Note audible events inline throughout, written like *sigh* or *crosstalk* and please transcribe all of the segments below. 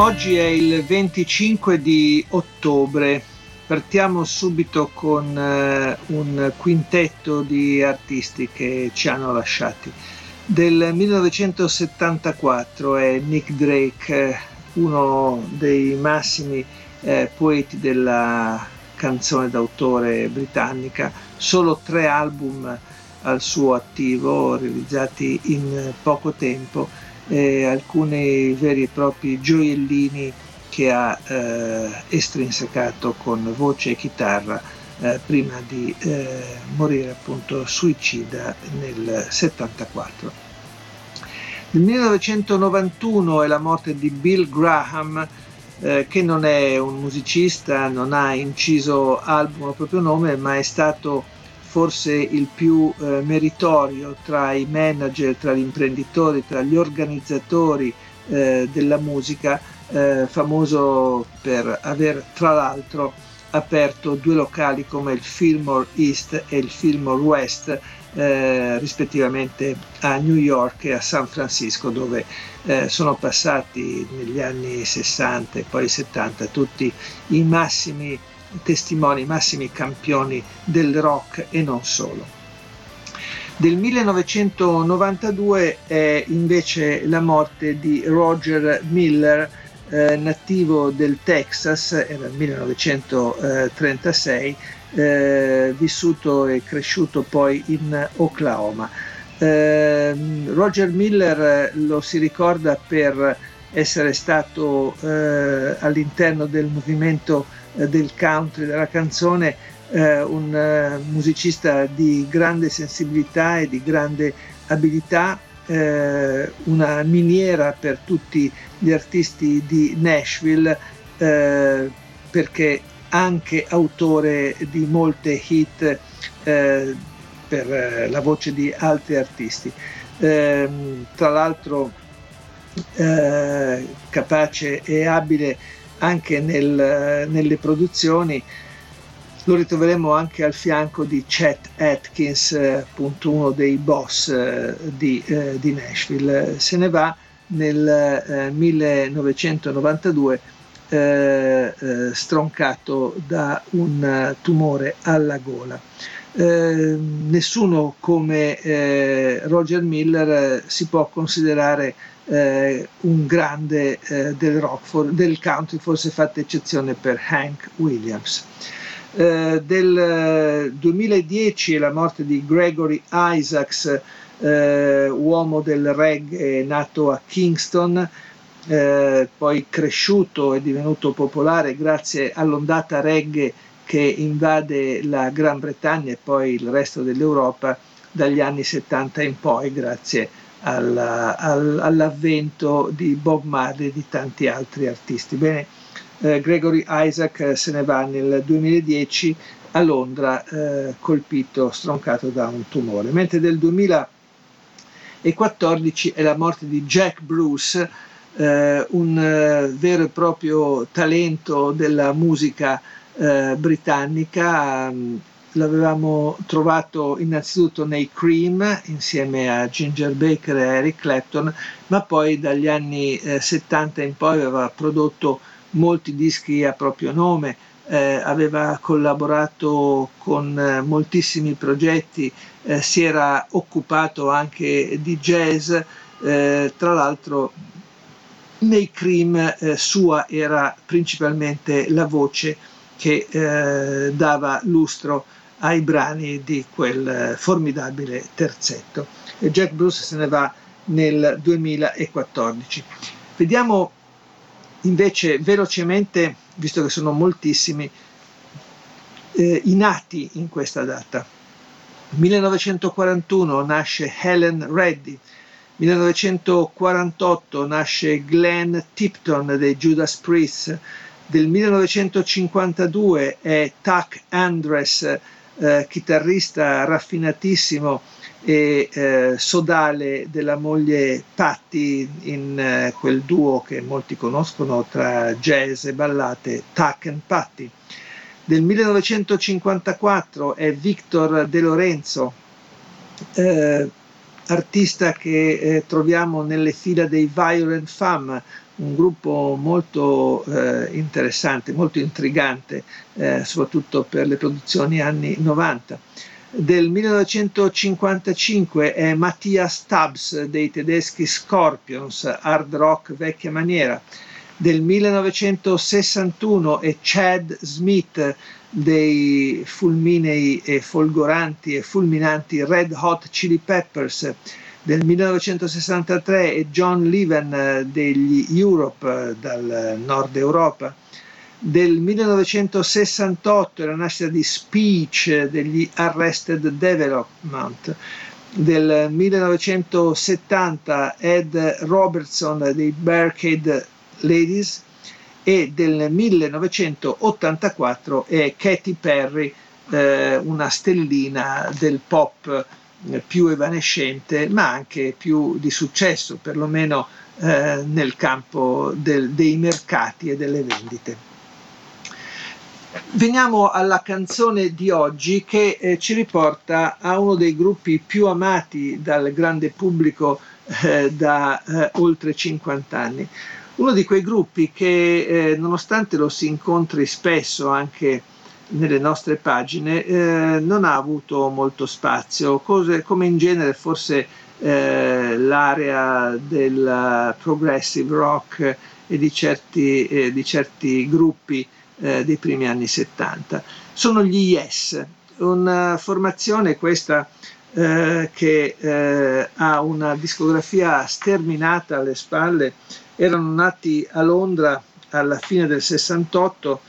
Oggi è il 25 di ottobre. Partiamo subito con eh, un quintetto di artisti che ci hanno lasciati. Del 1974 è Nick Drake, uno dei massimi eh, poeti della canzone d'autore britannica, solo tre album al suo attivo realizzati in poco tempo eh, alcuni veri e propri gioiellini che ha eh, estrinsecato con voce e chitarra eh, prima di eh, morire appunto suicida nel 74. Nel 1991 è la morte di Bill Graham, eh, che non è un musicista, non ha inciso album a proprio nome, ma è stato forse il più eh, meritorio tra i manager, tra gli imprenditori, tra gli organizzatori eh, della musica, eh, famoso per aver tra l'altro aperto due locali come il Fillmore East e il Fillmore West, eh, rispettivamente a New York e a San Francisco, dove eh, sono passati negli anni 60 e poi 70 tutti i massimi testimoni, massimi campioni del rock e non solo. Del 1992 è invece la morte di Roger Miller, eh, nativo del Texas, era il 1936, eh, vissuto e cresciuto poi in Oklahoma. Eh, Roger Miller lo si ricorda per essere stato eh, all'interno del movimento eh, del country, della canzone, eh, un eh, musicista di grande sensibilità e di grande abilità, eh, una miniera per tutti gli artisti di Nashville, eh, perché anche autore di molte hit per la voce di altri artisti. Ehm, tra l'altro capace e abile anche nel, nelle produzioni lo ritroveremo anche al fianco di Chet Atkins, appunto uno dei boss eh, di, eh, di, Nashville. Se ne va nel eh, 1992 eh, eh, stroncato da un tumore alla gola. Eh, nessuno come Roger Miller si può considerare eh, un grande eh, del rock, for, del country, forse fatta eccezione per Hank Williams. Eh, del 2010 è la morte di Gregory Isaacs, eh, uomo del reggae nato a Kingston, eh, poi cresciuto e divenuto popolare grazie all'ondata reggae che invade la Gran Bretagna e poi il resto dell'Europa dagli anni 70 in poi, grazie alla, all, all'avvento di Bob Marley e di tanti altri artisti. Bene, eh, Gregory Isaac eh, se ne va nel 2010 a Londra eh, colpito, stroncato da un tumore, mentre del 2014 è la morte di Jack Bruce, eh, un eh, vero e proprio talento della musica eh, britannica, l'avevamo trovato innanzitutto nei Cream insieme a Ginger Baker e Eric Clapton, ma poi dagli anni eh, 70 in poi aveva prodotto molti dischi a proprio nome, eh, aveva collaborato con eh, moltissimi progetti, eh, si era occupato anche di jazz, eh, tra l'altro nei Cream eh, sua era principalmente la voce che dava lustro ai brani di quel eh, formidabile terzetto. E Jack Bruce se ne va nel 2014. Vediamo invece velocemente, visto che sono moltissimi, eh, i nati in questa data. 1941 nasce Helen Reddy, 1948 nasce Glenn Tipton dei Judas Priest, del 1952 è Tuck Andres, eh, chitarrista raffinatissimo e eh, sodale della moglie Patti in eh, quel duo che molti conoscono tra jazz e ballate, Tuck and Patti. Del 1954 è Victor De Lorenzo, eh, artista che eh, troviamo nelle fila dei Violent Femme, un gruppo molto eh, interessante, molto intrigante, eh, soprattutto per le produzioni anni 90. Del 1955 è Mattias Stubbs dei tedeschi Scorpions, hard rock vecchia maniera. Del 1961 è Chad Smith dei fulminei e folgoranti e fulminanti Red Hot Chili Peppers del 1963 e John Leven eh, degli Europe eh, dal nord Europa. Del 1968 è la nascita di Speech eh, degli Arrested Development. Del 1970 Ed Robertson dei Barricade Ladies e del 1984 è Katy Perry, eh, una stellina del pop più evanescente ma anche più di successo, perlomeno eh, nel campo del, dei mercati e delle vendite. Veniamo alla canzone di oggi che eh, ci riporta a uno dei gruppi più amati dal grande pubblico eh, da eh, oltre 50 anni. Uno di quei gruppi che eh, nonostante lo si incontri spesso anche nelle nostre pagine eh, non ha avuto molto spazio, cose come in genere forse eh, l'area del progressive rock e di certi, eh, di certi gruppi eh, dei primi anni 70. Sono gli Yes, una formazione questa eh, che eh, ha una discografia sterminata alle spalle, erano nati a Londra alla fine del 68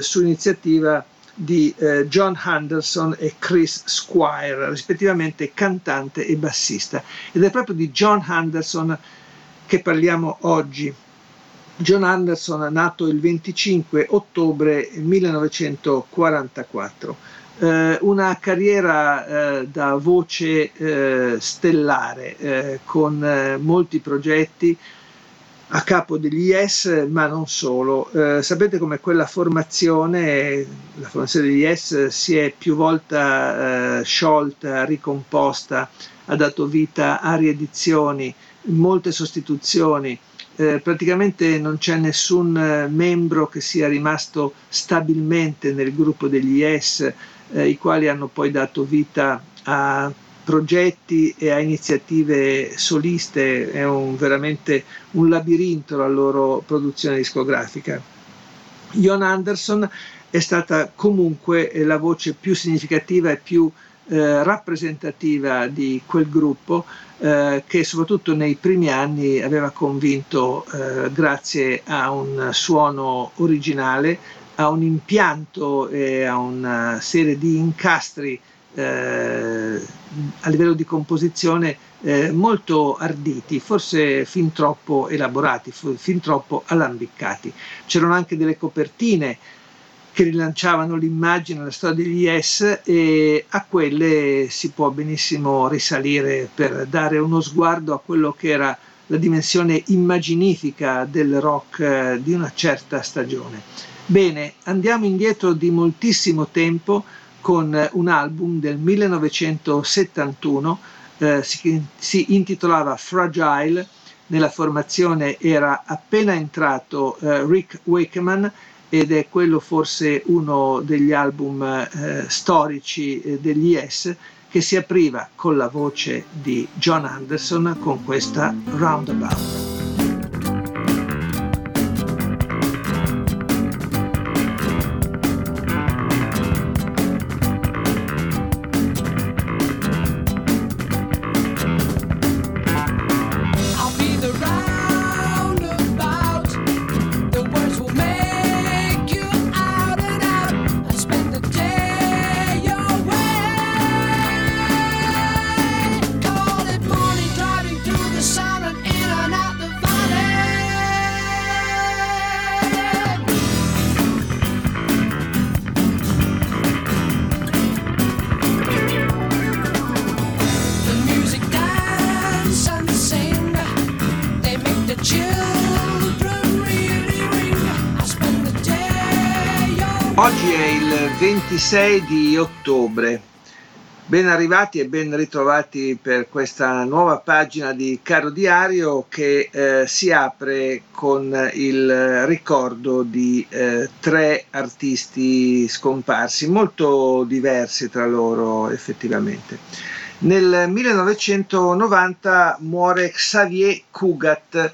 su iniziativa di eh, John Henderson e Chris Squire, rispettivamente cantante e bassista. Ed è proprio di John Henderson che parliamo oggi. John Anderson, nato il 25 ottobre 1944. Eh, una carriera eh, da voce eh, stellare, eh, con eh, molti progetti, a capo degli Yes, ma non solo. Eh, sapete come quella formazione, la formazione degli Yes, si è più volte eh, sciolta, ricomposta, ha dato vita a riedizioni, molte sostituzioni. Eh, praticamente non c'è nessun eh, membro che sia rimasto stabilmente nel gruppo degli Yes, eh, i quali hanno poi dato vita a progetti e a iniziative soliste, è un, veramente un labirinto la loro produzione discografica. Jon Anderson è stata comunque la voce più significativa e più eh, rappresentativa di quel gruppo eh, che soprattutto nei primi anni aveva convinto eh, grazie a un suono originale, a un impianto e a una serie di incastri eh, a livello di composizione eh, molto arditi, forse fin troppo elaborati, fin troppo alambiccati. C'erano anche delle copertine che rilanciavano l'immagine, la storia degli Yes e a quelle si può benissimo risalire per dare uno sguardo a quello che era la dimensione immaginifica del rock eh, di una certa stagione. Bene, andiamo indietro di moltissimo tempo con un album del 1971, eh, si, si, intitolava Fragile, nella formazione era appena entrato eh, Rick Wakeman ed è quello forse uno degli album eh, storici eh, degli Yes che si apriva con la voce di John Anderson con questa Roundabout. 26 di ottobre. Ben arrivati e ben ritrovati per questa nuova pagina di Caro Diario che eh, si apre con il ricordo di eh, tre artisti scomparsi, molto diversi tra loro effettivamente. Nel 1990 muore Xavier Cugat,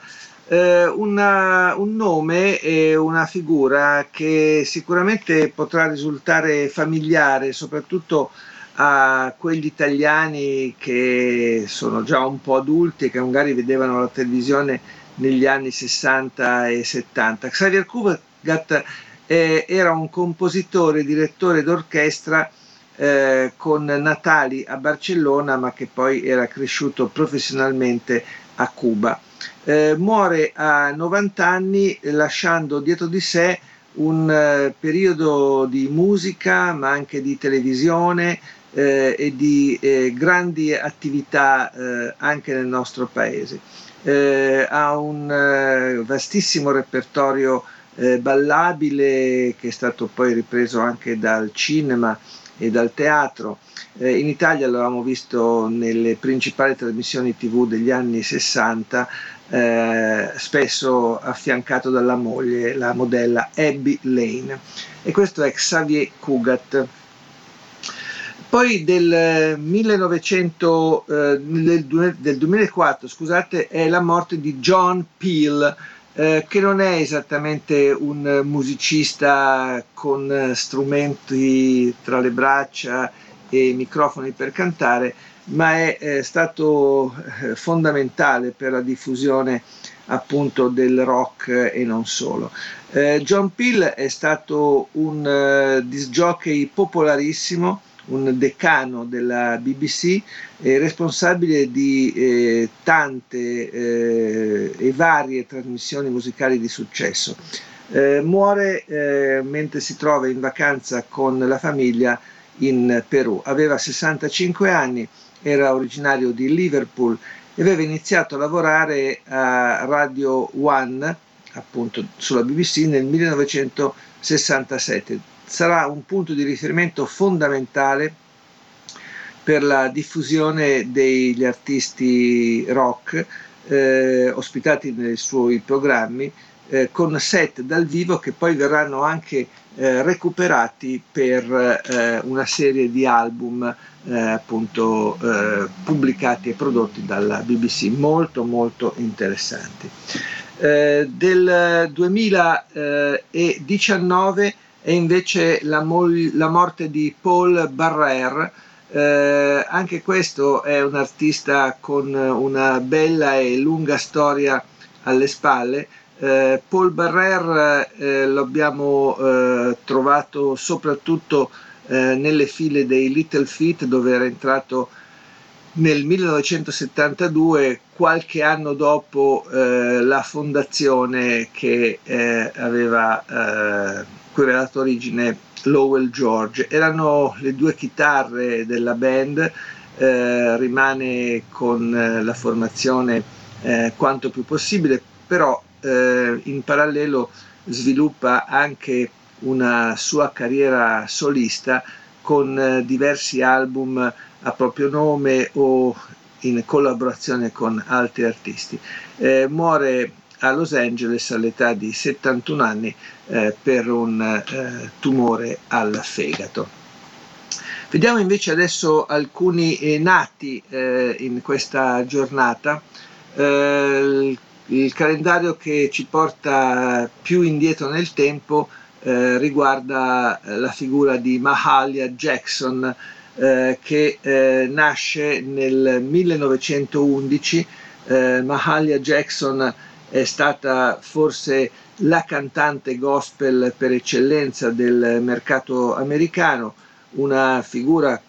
eh, una, un nome e una figura che sicuramente potrà risultare familiare, soprattutto a quegli italiani che sono già un po' adulti e che magari vedevano la televisione negli anni 60 e 70. Xavier Cugat eh, era un compositore, direttore d'orchestra eh, con natali a Barcellona, ma che poi era cresciuto professionalmente a Cuba. Eh, muore a 90 anni lasciando dietro di sé un eh, periodo di musica ma anche di televisione eh, e di eh, grandi attività eh, anche nel nostro paese. Eh, ha un vastissimo repertorio ballabile che è stato poi ripreso anche dal cinema e dal teatro. Eh, in Italia l'avevamo visto nelle principali trasmissioni tv degli anni 60, eh, spesso affiancato dalla moglie, la modella Abby Lane. E questo è Xavier Cugat. Poi del, 1900, eh, del, del 2004 scusate, è la morte di John Peel, eh, che non è esattamente un musicista con strumenti tra le braccia e microfoni per cantare, ma è, è stato eh, fondamentale per la diffusione appunto del rock e non solo. Eh, John Peel è stato un disc jockey popolarissimo, un decano della BBC, eh, responsabile di eh, tante eh, e varie trasmissioni musicali di successo. Eh, muore eh, mentre si trova in vacanza con la famiglia in Perù. Aveva 65 anni, era originario di Liverpool e aveva iniziato a lavorare a Radio One, appunto sulla BBC, nel 1967 sarà un punto di riferimento fondamentale per la diffusione degli artisti rock eh, ospitati nei suoi programmi eh, con set dal vivo che poi verranno anche eh, recuperati per eh, una serie di album eh, appunto eh, pubblicati e prodotti dalla BBC molto molto interessanti. del 2019 e invece la, mol- la morte di Paul Barrère. Eh, anche questo è un artista con una bella e lunga storia alle spalle. Eh, Paul Barrère eh, lo abbiamo eh, trovato soprattutto eh, nelle file dei Little Feet dove era entrato nel 1972, qualche anno dopo eh, la fondazione che aveva cui aveva dato origine Lowell George. Erano le due chitarre della band, eh, rimane con eh, la formazione eh, quanto più possibile, però eh, in parallelo sviluppa anche una sua carriera solista con eh, diversi album a proprio nome o in collaborazione con altri artisti. Eh, muore a Los Angeles all'età di 71 anni eh, per un eh, tumore al fegato. Vediamo invece adesso alcuni eh, nati eh, in questa giornata. Eh, il, il, calendario che ci porta più indietro nel tempo eh, riguarda la figura di Mahalia Jackson che nasce nel 1911. Mahalia Jackson è stata forse la cantante gospel per eccellenza del mercato americano, una figura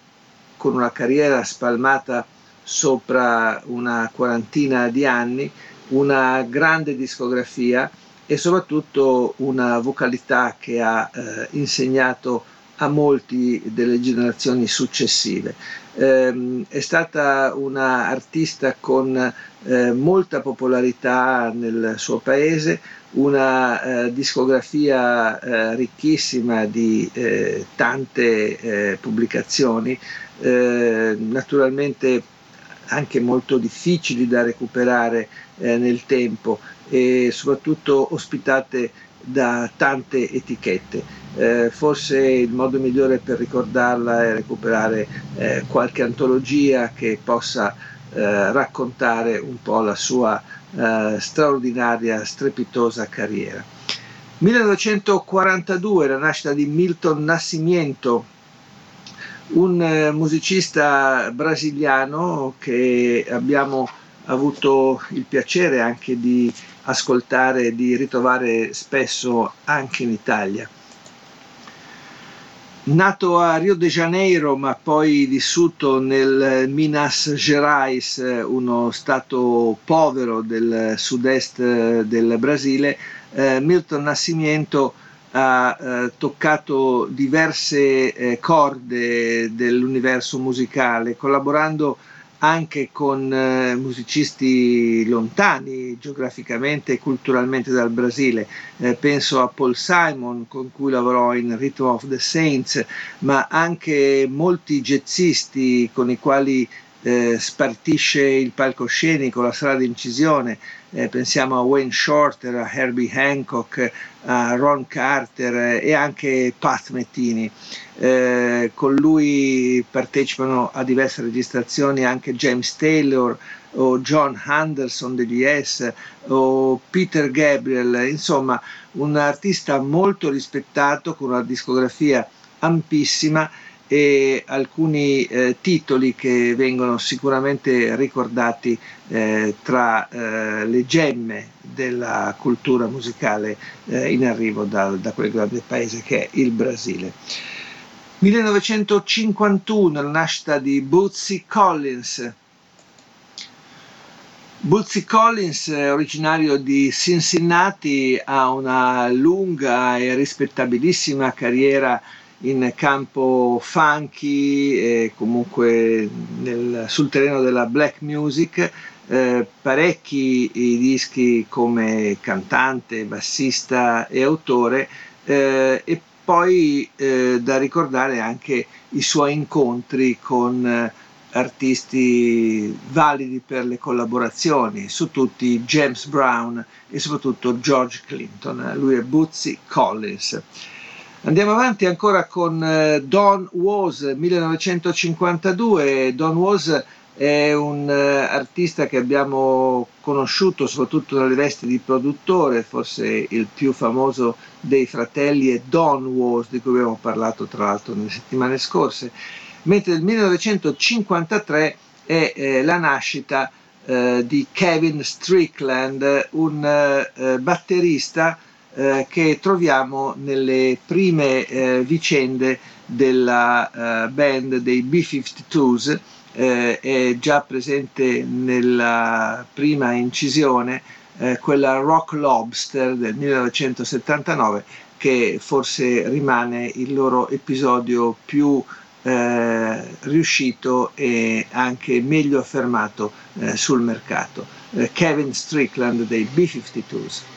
con una carriera spalmata sopra una quarantina di anni, una grande discografia e soprattutto una vocalità che ha eh, insegnato a molti delle generazioni successive. Eh, è stata un'artista con eh, molta popolarità nel suo paese, una eh, discografia eh, ricchissima di tante pubblicazioni, naturalmente anche molto difficili da recuperare nel tempo e soprattutto ospitate da tante etichette. Eh, forse il modo migliore per ricordarla è recuperare eh, qualche antologia che possa eh, raccontare un po' la sua eh, straordinaria, strepitosa carriera. 1942, la nascita di Milton Nascimento, un eh, musicista brasiliano che abbiamo avuto il piacere anche di ascoltare e di ritrovare spesso anche in Italia. Nato a Rio de Janeiro ma poi vissuto nel Minas Gerais, uno stato povero del sud-est del Brasile, eh, Milton Nascimento ha eh, toccato diverse eh, corde dell'universo musicale, collaborando anche con eh, musicisti lontani geograficamente e culturalmente dal Brasile. Eh, penso a Paul Simon con cui lavorò in Rhythm of the Saints, ma anche molti jazzisti con i quali eh, spartisce il palcoscenico, la sala di incisione. Eh, pensiamo a Wayne Shorter, a Herbie Hancock, a Ron Carter e anche Pat Mettini. Eh, con lui partecipano a diverse registrazioni anche James Taylor o John Anderson degli Yes o Peter Gabriel, insomma un artista molto rispettato con una discografia ampissima e alcuni eh, titoli che vengono sicuramente ricordati eh, tra eh, le gemme della cultura musicale eh, in arrivo da, da, quel grande paese che è il Brasile. 1951, la nascita di Bootsy Collins. Bootsy Collins, originario di Cincinnati, ha una lunga e rispettabilissima carriera in campo funky e comunque nel, sul terreno della black music, eh, parecchi i dischi come cantante, bassista e autore eh, e poi eh, da ricordare anche i suoi incontri con eh, artisti validi per le collaborazioni, su tutti James Brown e soprattutto George Clinton. Lui è Bootsy Collins. Andiamo avanti ancora con eh, Don Was 1952. Don Was è un eh, artista che abbiamo conosciuto soprattutto nelle vesti di produttore, forse il più famoso dei fratelli è Don Was, di cui abbiamo parlato tra l'altro nelle settimane scorse, mentre nel 1953 è eh, la nascita eh, di Kevin Strickland, un eh, batterista eh, che troviamo nelle prime eh, vicende della eh, band dei B-52s, eh, è già presente nella prima incisione eh, quella Rock Lobster del 1979 che forse rimane il loro episodio più eh, riuscito e anche meglio affermato sul mercato. Kevin Strickland dei B-52s.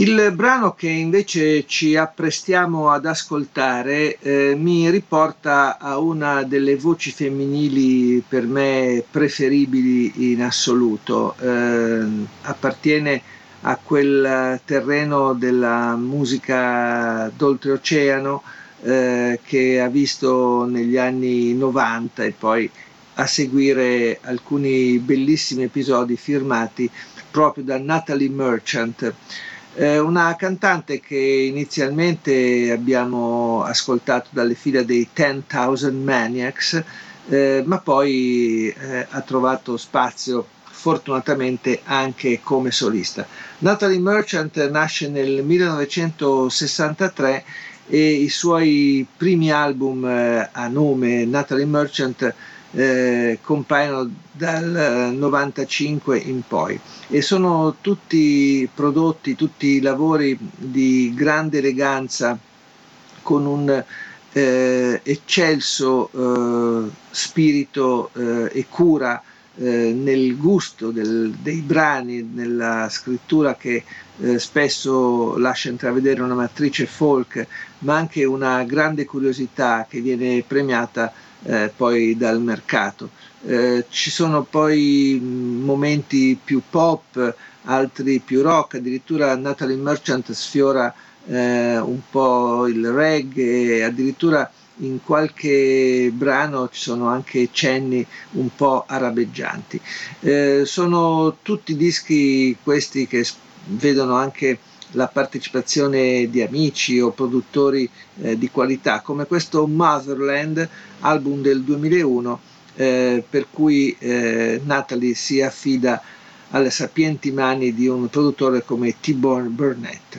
Il brano che invece ci apprestiamo ad ascoltare eh, mi riporta a una delle voci femminili per me preferibili in assoluto. Eh, appartiene a quel terreno della musica d'oltreoceano eh, che ha visto negli anni 90 e poi a seguire alcuni bellissimi episodi firmati proprio da Natalie Merchant eh, una cantante che inizialmente abbiamo ascoltato dalle fila dei 10,000 Maniacs, eh, ma poi eh, ha trovato spazio fortunatamente anche come solista. Natalie Merchant nasce nel 1963 e i suoi primi album eh, a nome Natalie Merchant eh, compaiono dal 95 in poi. E sono tutti prodotti, tutti lavori di grande eleganza con un eh, eccelso eh, spirito eh, e cura eh, nel gusto del, dei brani, nella scrittura che eh, spesso lascia intravedere una matrice folk, ma anche una grande curiosità che viene premiata eh, poi dal mercato. Eh, ci sono poi momenti più pop, altri più rock, addirittura Natalie Merchant sfiora eh, un po' il reggae, addirittura in qualche brano ci sono anche cenni un po' arabeggianti. Eh, sono tutti dischi questi che vedono anche la partecipazione di amici o produttori eh, di qualità, come questo Motherland, album del 2001, eh, per cui eh, Natalie si affida alle sapienti mani di un produttore come T-Bone Burnett.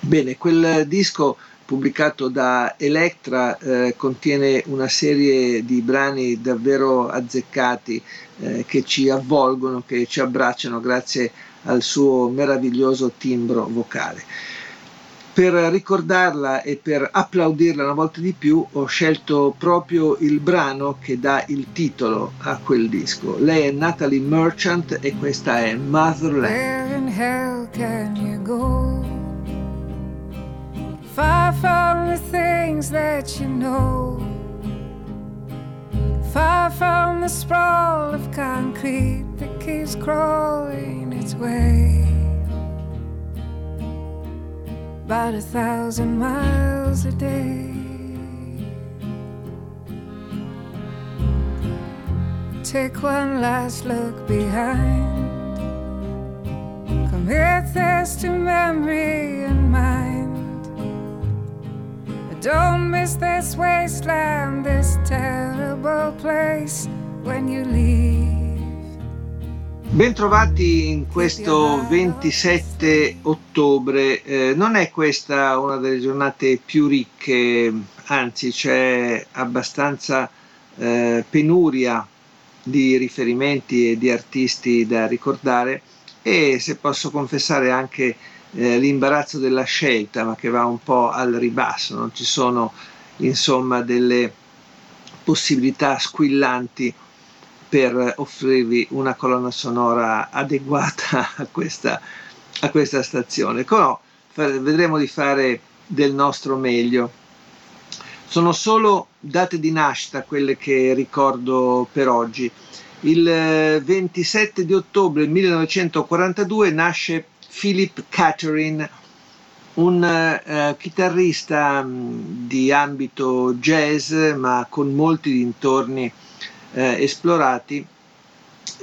Bene, quel disco pubblicato da Electra eh, contiene una serie di brani davvero azzeccati eh, che ci avvolgono, che ci abbracciano grazie al suo meraviglioso timbro vocale. Per ricordarla e per applaudirla una volta di più ho scelto proprio il brano che dà il titolo a quel disco. Lei è Natalie Merchant e questa è Motherland. Far from the things that you know. Far from the sprawl of concrete that keeps crawling its way. About a thousand miles a day. Take one last look behind. Commit this to memory and mind. Don't miss this wasteland, this terrible place when you leave. Bentrovati in questo 27 ottobre. Eh, non è questa una delle giornate più ricche, anzi c'è abbastanza eh, penuria di riferimenti e di artisti da ricordare e se posso confessare anche eh, l'imbarazzo della scelta, ma che va un po' al ribasso, non ci sono insomma delle possibilità squillanti per offrirvi una colonna sonora adeguata *laughs* a questa, a questa stazione. Però vedremo di fare del nostro meglio. Sono solo date di nascita quelle che ricordo per oggi. Il 27 di ottobre 1942 nasce Philip Catherine, un uh, chitarrista um, di ambito jazz ma con molti dintorni uh, esplorati,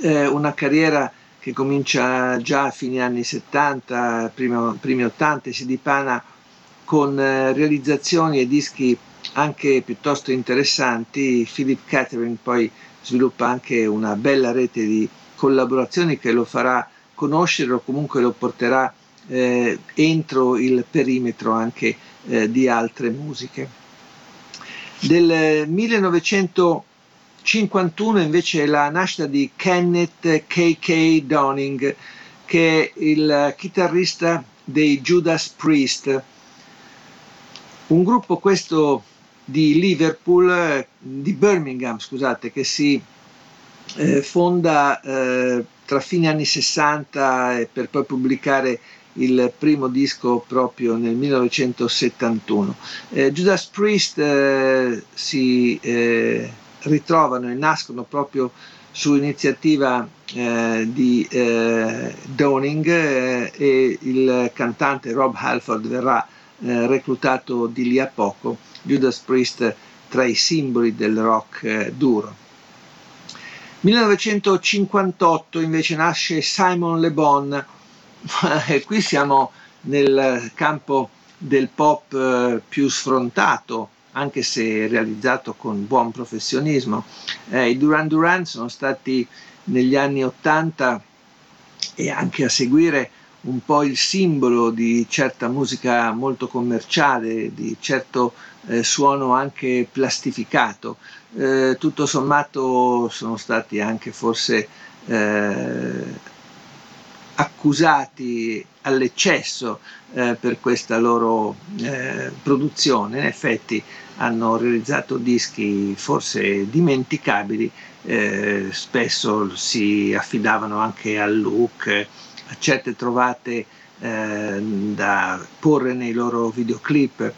uh, una carriera che comincia già a fine anni 70, primo, primi 80 e si dipana con realizzazioni e dischi anche piuttosto interessanti. Philip Catherine poi sviluppa anche una bella rete di collaborazioni che lo farà conoscere o comunque lo porterà eh, entro il perimetro anche eh, di altre musiche. Del 1951 invece è la nascita di Kenneth K.K. Downing, che è il chitarrista dei Judas Priest, un gruppo questo di Liverpool, di Birmingham, scusate, che si eh, fonda eh, tra fine anni 60 e per poi pubblicare il primo disco proprio nel 1971. Eh, Judas Priest eh, si eh, ritrovano e nascono proprio su iniziativa eh, di eh, Downing eh, e il cantante Rob Halford verrà reclutato di lì a poco. Judas Priest tra i simboli del rock duro. 1958 invece nasce Simon Le Bon, *laughs* e qui siamo nel campo del pop eh, più sfrontato, anche se realizzato con buon professionismo. Eh, I Duran Duran sono stati negli anni 80 e anche a seguire un po' il simbolo di certa musica molto commerciale, di certo eh, suono anche plastificato. Eh, tutto sommato sono stati anche forse eh, accusati all'eccesso eh, per questa loro eh, produzione, in effetti hanno realizzato dischi forse dimenticabili, eh, spesso si affidavano anche al look, a certe trovate eh, da porre nei loro videoclip,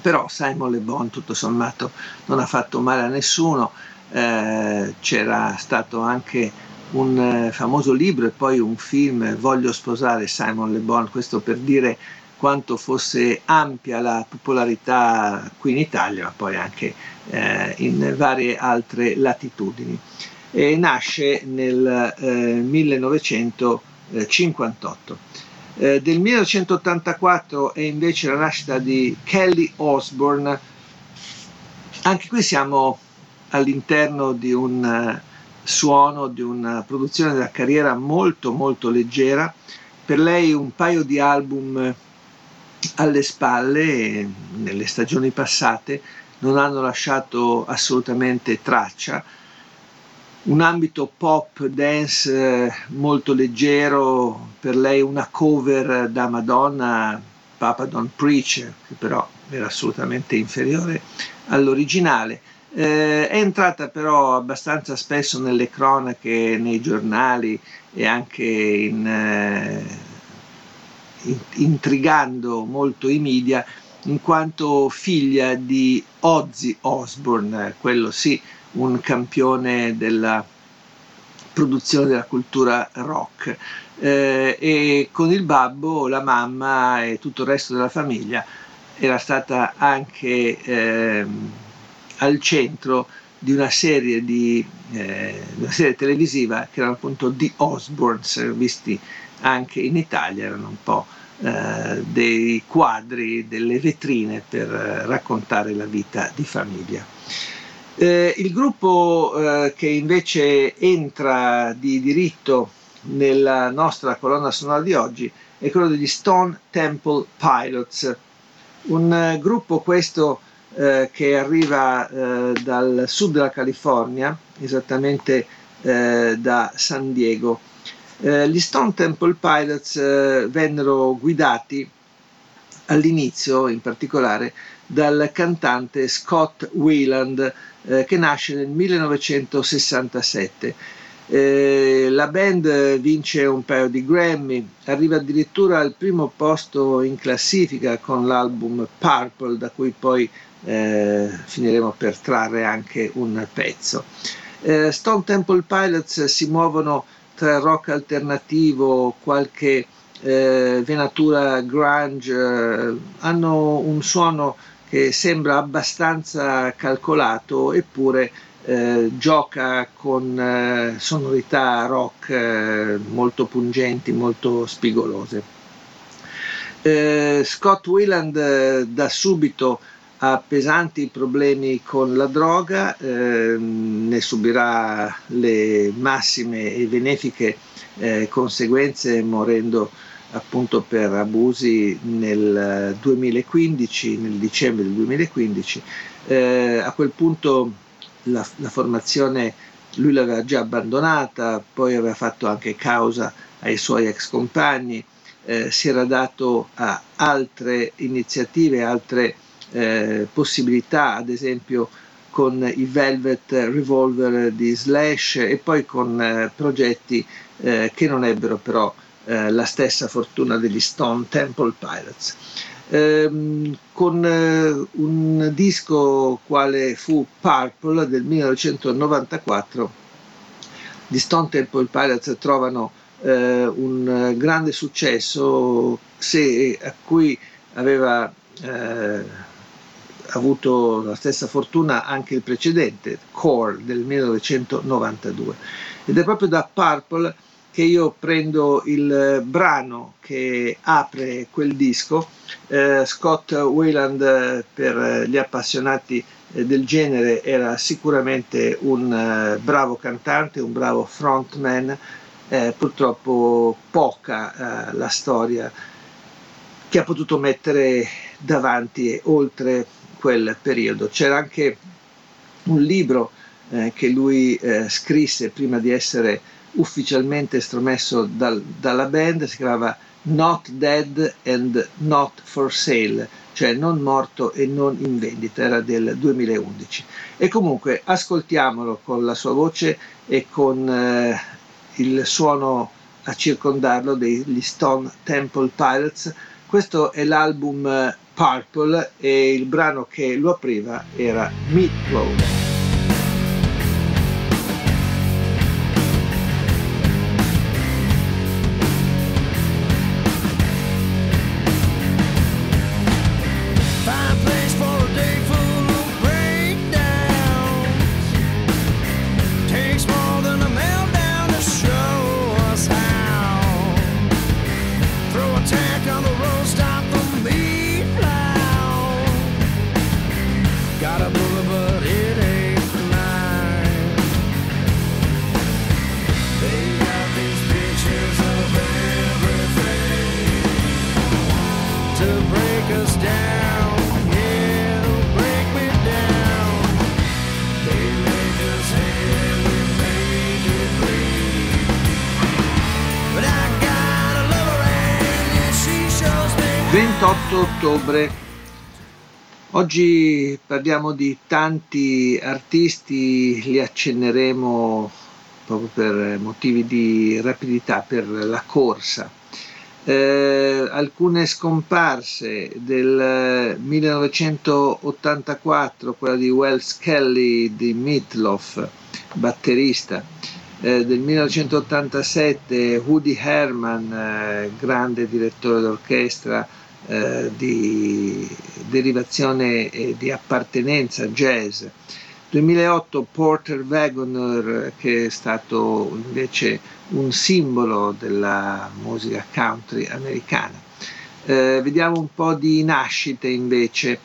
però Simon Le Bon tutto sommato non ha fatto male a nessuno, eh, c'era stato anche un eh, famoso libro e poi un film, Voglio sposare Simon Le Bon, questo per dire quanto fosse ampia la popolarità qui in Italia, ma poi anche eh, in varie altre latitudini. E nasce nel eh, 1958. Eh, del 1984 è invece la nascita di Kelly Osbourne. Anche qui siamo all'interno di un uh, suono, di una produzione della carriera molto molto leggera. Per lei un paio di album alle spalle nelle stagioni passate non hanno lasciato assolutamente traccia. Un ambito pop dance eh, molto leggero, per lei una cover da Madonna, Papa Don't Preach, che però era assolutamente inferiore all'originale. Eh, è entrata però abbastanza spesso nelle cronache, nei giornali e anche in, eh, intrigando molto i media in quanto figlia di Ozzy Osbourne, quello sì, un campione della produzione della cultura rock. Eh, e con il babbo, la mamma e tutto il resto della famiglia era stata anche eh, al centro di una serie, di, eh, una serie televisiva che era appunto The Osbournes, visti anche in Italia, erano un po' eh, dei quadri, delle vetrine per eh, raccontare la vita di famiglia. Eh, il gruppo eh, che invece entra di diritto nella nostra colonna sonora di oggi è quello degli Stone Temple Pilots, un eh, gruppo questo eh, che arriva dal sud della California, esattamente da San Diego. Eh, gli Stone Temple Pilots eh, vennero guidati all'inizio, in particolare, dal cantante Scott Wieland, eh, che nasce nel 1967. Eh, la band vince un paio di Grammy, arriva addirittura al primo posto in classifica con l'album Purple, da cui poi eh, finiremo per trarre anche un pezzo. Eh, Stone Temple Pilots si muovono tra rock alternativo, qualche eh, venatura grunge, eh, hanno un suono che sembra abbastanza calcolato eppure eh, gioca con eh, sonorità rock eh, molto pungenti, molto spigolose. Eh, Scott Wieland da subito ha pesanti problemi con la droga, eh, ne subirà le massime e benefiche eh, conseguenze morendo appunto per abusi nel 2015, nel dicembre del 2015. Eh, a quel punto la, la formazione lui l'aveva già abbandonata, poi aveva fatto anche causa ai suoi ex compagni, eh, si era dato a altre iniziative, altre eh, possibilità, ad esempio con i Velvet Revolver di Slash e poi con eh, progetti eh, che non ebbero però eh, la stessa fortuna degli Stone Temple Pilots. Ehm, con eh, un disco quale fu Purple del 1994, gli Stone Temple Pilots trovano eh, un grande successo se, a cui aveva avuto la stessa fortuna anche il precedente, Core del 1992. Ed è proprio da Purple che io prendo il brano che apre quel disco. Eh, Scott Wayland per gli appassionati eh, del genere era sicuramente un bravo cantante, un bravo frontman, eh, purtroppo poca uh, la storia che ha potuto mettere davanti e oltre quel periodo. C'era anche un libro eh, che lui eh, scrisse prima di essere ufficialmente estromesso dal, dalla band, si chiamava Not Dead and Not for Sale, cioè non morto e non in vendita, era del 2011. E comunque ascoltiamolo con la sua voce e con eh, il suono a circondarlo degli Stone Temple Pilots. Questo è l'album eh, Purple e il brano che lo apriva era Meatloaf. 28 ottobre. Oggi parliamo di tanti artisti, li accenneremo proprio per motivi di rapidità, per la corsa. Eh, alcune scomparse del 1984, quella di Wells Kelly di Meatloaf, batterista, eh, del 1987 Woody Herman, eh, grande direttore d'orchestra, eh, di derivazione e di appartenenza jazz. 2008 Porter Wagoner che è stato invece un simbolo della musica country americana. Eh, vediamo un po' di nascite invece.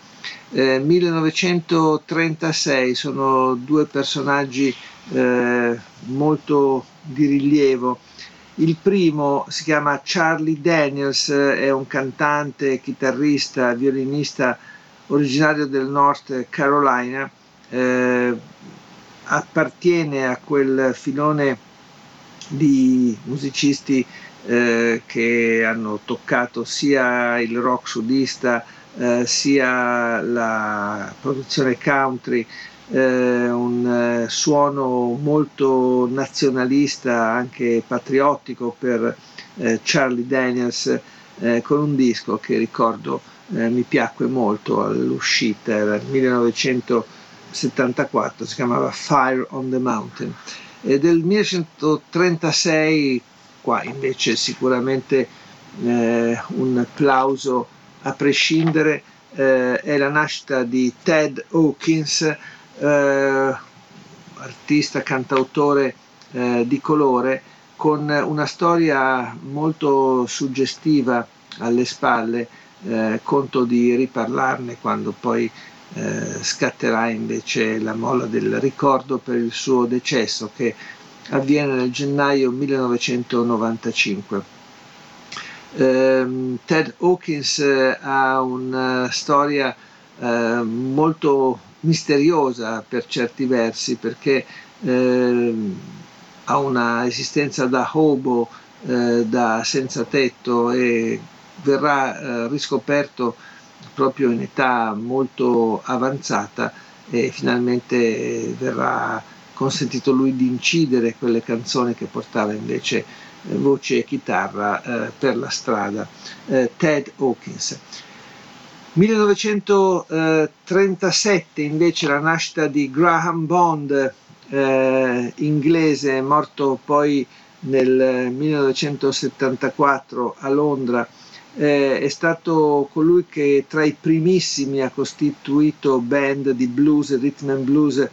Eh, 1936 sono due personaggi eh, molto di rilievo. Il primo si chiama Charlie Daniels, è un cantante, chitarrista, violinista originario del North Carolina, eh, appartiene a quel filone di musicisti eh, che hanno toccato sia il rock sudista eh, sia la produzione country, eh, un eh, suono molto nazionalista, anche patriottico per eh, Charlie Daniels, eh, con un disco che ricordo eh, mi piacque molto all'uscita, era il 1974, si chiamava Fire on the Mountain. E del 1936, qua invece sicuramente eh, un applauso a prescindere, è la nascita di Ted Hawkins, eh, artista, cantautore eh, di colore, con una storia molto suggestiva alle spalle, eh, conto di riparlarne quando poi eh, scatterà invece la molla del ricordo per il suo decesso che avviene nel gennaio 1995. Eh, Ted Hawkins eh, ha una storia eh, molto misteriosa per certi versi perché eh, ha una esistenza da hobo, eh, da senza tetto e verrà eh, riscoperto proprio in età molto avanzata e finalmente verrà consentito lui di incidere quelle canzoni che portava invece eh, voce e chitarra eh, per la strada. Eh, Ted Hawkins. 1937 invece la nascita di Graham Bond, eh, inglese, morto poi nel 1974 a Londra, eh, è stato colui che tra i primissimi ha costituito band di blues rhythm and blues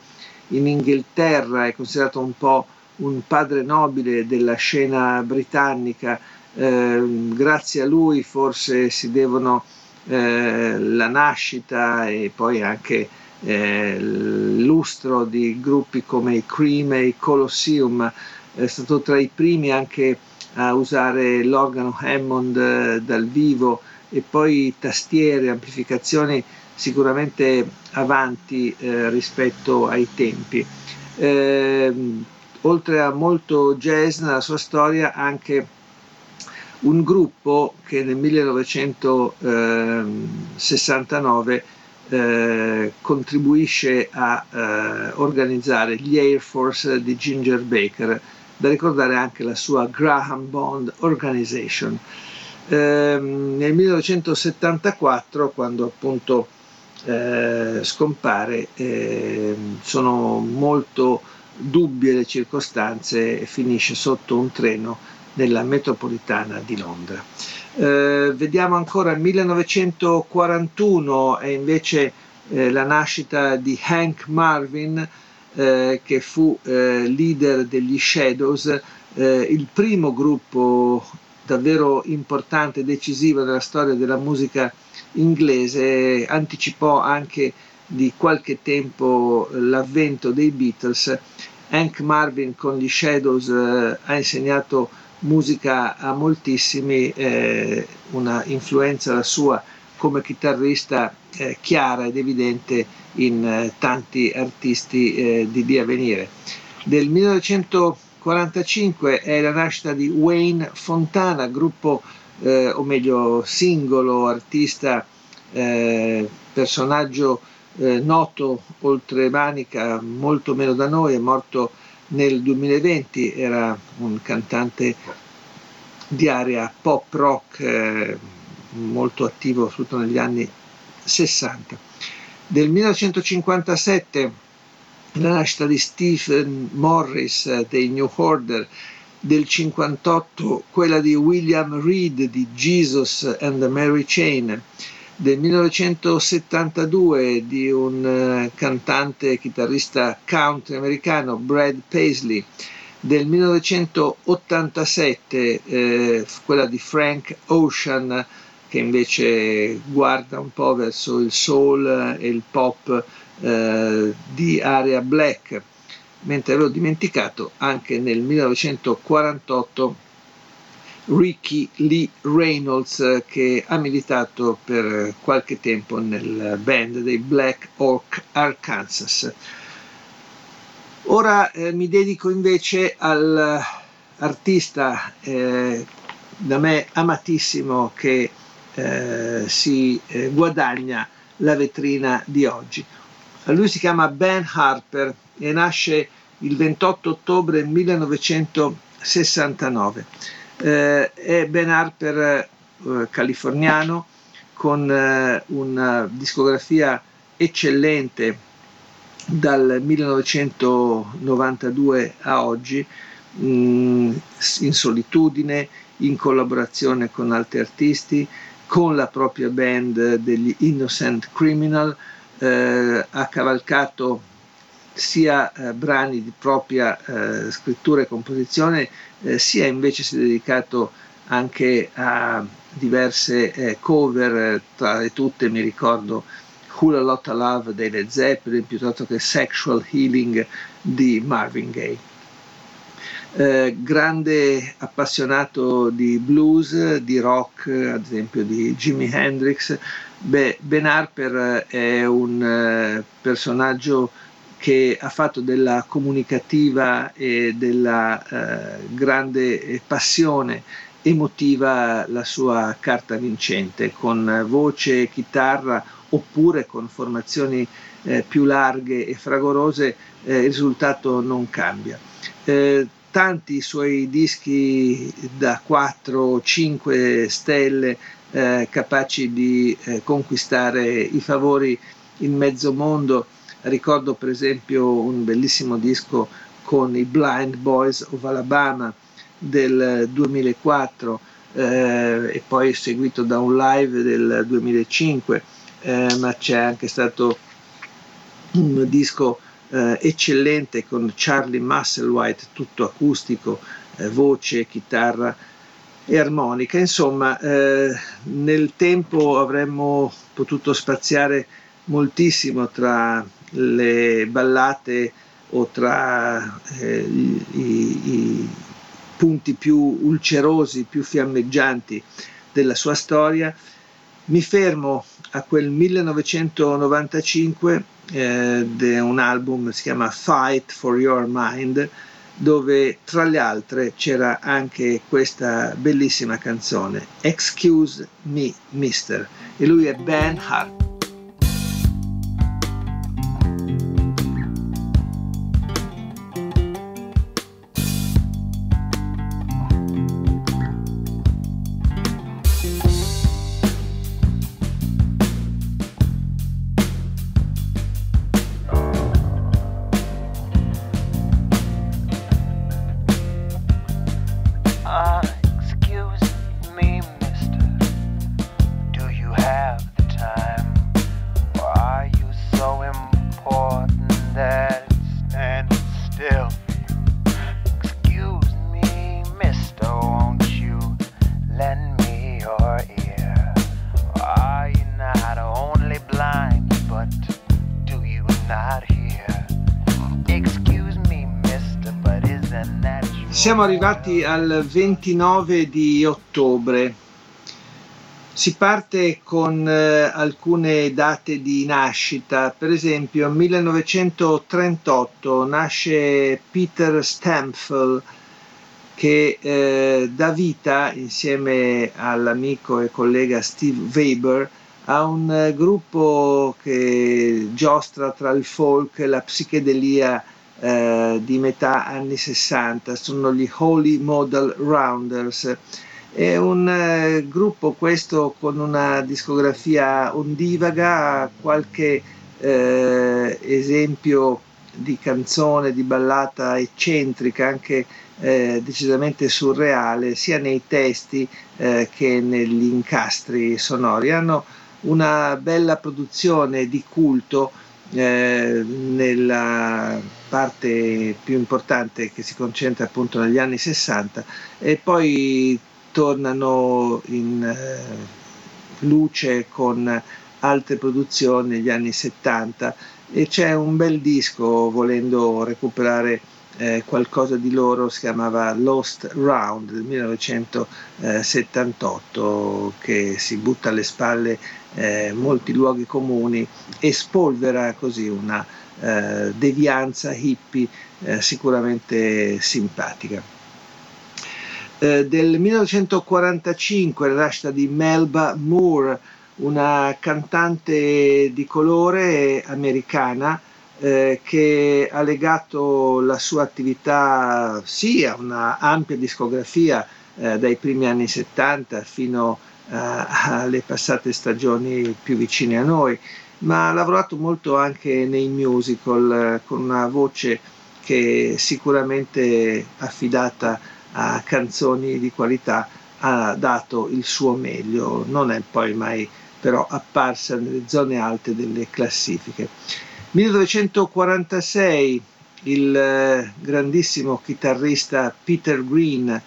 in Inghilterra, è considerato un po' un padre nobile della scena britannica. Eh, grazie a lui forse si devono eh, la nascita e poi anche eh, lustro di gruppi come i Cream e i Colosseum, è stato tra i primi anche a usare l'organo Hammond eh, dal vivo e poi tastiere, amplificazioni sicuramente avanti eh, rispetto ai tempi. Eh, oltre a molto jazz nella sua storia anche un gruppo che nel 1969 eh, contribuisce a eh, organizzare gli Air Force di Ginger Baker, da ricordare anche la sua Graham Bond Organization. Eh, nel 1974, quando appunto eh, scompare, ehm, sono molto dubbie le circostanze e finisce sotto un treno nella metropolitana di Londra. Eh, vediamo ancora il 1941 è invece eh, la nascita di Hank Marvin eh, che fu eh, leader degli Shadows, eh, il primo gruppo davvero importante e decisivo nella storia della musica inglese, anticipò anche di qualche tempo l'avvento dei Beatles. Hank Marvin con gli Shadows eh, ha insegnato musica a moltissimi, eh, una influenza la sua come chitarrista eh, chiara ed evidente in eh, tanti artisti eh, di lì a venire. Del 1945 è la nascita di Wayne Fontana, gruppo eh, o meglio singolo, artista, eh, personaggio noto oltre Manica, molto meno da noi, è morto nel 2020 era un cantante di area pop rock eh, molto attivo soprattutto negli anni 60. Del 1957 la nascita di Stephen Morris eh, dei New Order, del 58 quella di William Reed di Jesus and the Mary Chain, del 1972 di un uh, cantante e chitarrista country americano Brad Paisley, del 1987 eh, quella di Frank Ocean che invece guarda un po' verso il soul e il pop eh, di area black, mentre avevo dimenticato anche nel 1948 Ricky Lee Reynolds eh, che ha militato per qualche tempo nel band dei Black Oak Arkansas. Ora eh, mi dedico invece all'artista eh, da me amatissimo che eh, si eh, guadagna la vetrina di oggi. Lui si chiama Ben Harper e nasce il 28 ottobre 1969 eh, è Ben Harper eh, californiano con eh, una discografia eccellente dal 1992 a oggi mh, mm, in solitudine, in collaborazione con altri artisti, con la propria band degli Innocent Criminal, eh, ha cavalcato sia eh, brani di propria eh, scrittura e composizione, eh, sia invece si è dedicato anche a diverse eh, cover, eh, tra le tutte mi ricordo Hula Lotta Love dei Led Zeppelin piuttosto che Sexual Healing di Marvin Gaye. Eh, grande appassionato di blues, di rock, ad esempio di Jimi Hendrix. Beh, ben Harper è un eh, personaggio che ha fatto della comunicativa e della eh, grande passione emotiva la sua carta vincente, con voce chitarra oppure con formazioni eh, più larghe e fragorose, eh, il risultato non cambia. Eh, tanti suoi dischi da 4-5 stelle eh, capaci di eh, conquistare i favori in mezzo mondo Ricordo per esempio un bellissimo disco con i Blind Boys of Alabama del 2004 eh, e poi seguito da un live del 2005, eh, ma c'è anche stato un disco eh, eccellente con Charlie Musselwhite, tutto acustico, eh, voce, chitarra e armonica. Insomma, eh, nel tempo avremmo potuto spaziare moltissimo tra le ballate o tra eh, i, i, punti più ulcerosi, più fiammeggianti della sua storia, mi fermo a quel 1995 eh, di un album si chiama Fight for Your Mind dove tra le altre c'era anche questa bellissima canzone Excuse Me Mister e lui è Ben Hart. Siamo arrivati al 29 di ottobre. Si parte con eh, alcune date di nascita, per esempio 1938 nasce Peter Stampfel che eh, dà vita insieme all'amico e collega Steve Weber a un eh, gruppo che giostra tra il folk e la psichedelia eh, di metà anni 60, sono gli Holy Model Rounders. È un eh, gruppo questo con una discografia ondivaga, qualche eh, esempio di canzone, di ballata eccentrica, anche eh, decisamente surreale, sia nei testi eh, che negli incastri sonori. Hanno una bella produzione di culto eh, nella parte più importante che si concentra appunto negli anni 60 e poi tornano in eh, luce con altre produzioni negli anni 70 e c'è un bel disco volendo recuperare eh, qualcosa di loro si chiamava Lost Round del 1978 che si butta alle spalle eh, molti luoghi comuni e spolvera così una eh, devianza hippie eh, sicuramente simpatica. Eh, del 1945 la nascita di Melba Moore, una cantante di colore americana eh, che ha legato la sua attività sì a una ampia discografia eh, dai primi anni 70 fino eh, alle passate stagioni più vicine a noi, ma ha lavorato molto anche nei musical eh, con una voce che sicuramente affidata a canzoni di qualità ha dato il suo meglio, non è poi mai però apparsa nelle zone alte delle classifiche. 1946 il eh, grandissimo chitarrista Peter Green,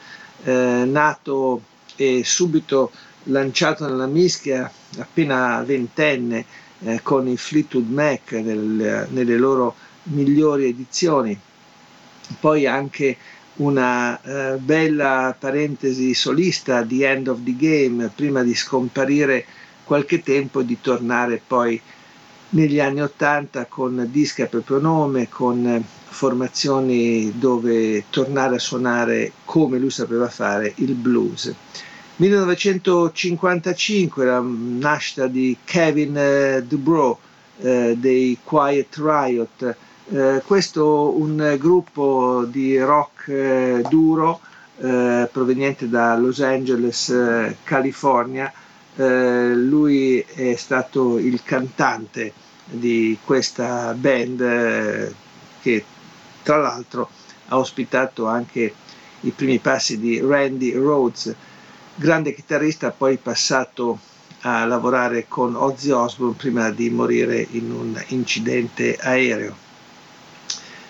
eh, nato e subito lanciato nella mischia appena ventenne eh, con i Fleetwood Mac nel, nelle loro migliori edizioni. Poi anche una eh, bella parentesi solista di End of the Game prima di scomparire qualche tempo e di tornare poi negli anni Ottanta con dischi a proprio nome, con formazioni dove tornare a suonare come lui sapeva fare il blues. 1955 la nascita di Kevin eh, Dubrow eh, dei Quiet Riot, eh, questo un gruppo di rock eh, duro eh, proveniente da Los Angeles, eh, California. lui è stato il cantante di questa band che tra l'altro ha ospitato anche i primi passi di Randy Rhodes grande chitarrista poi passato a lavorare con Ozzy Osbourne prima di morire in un incidente aereo.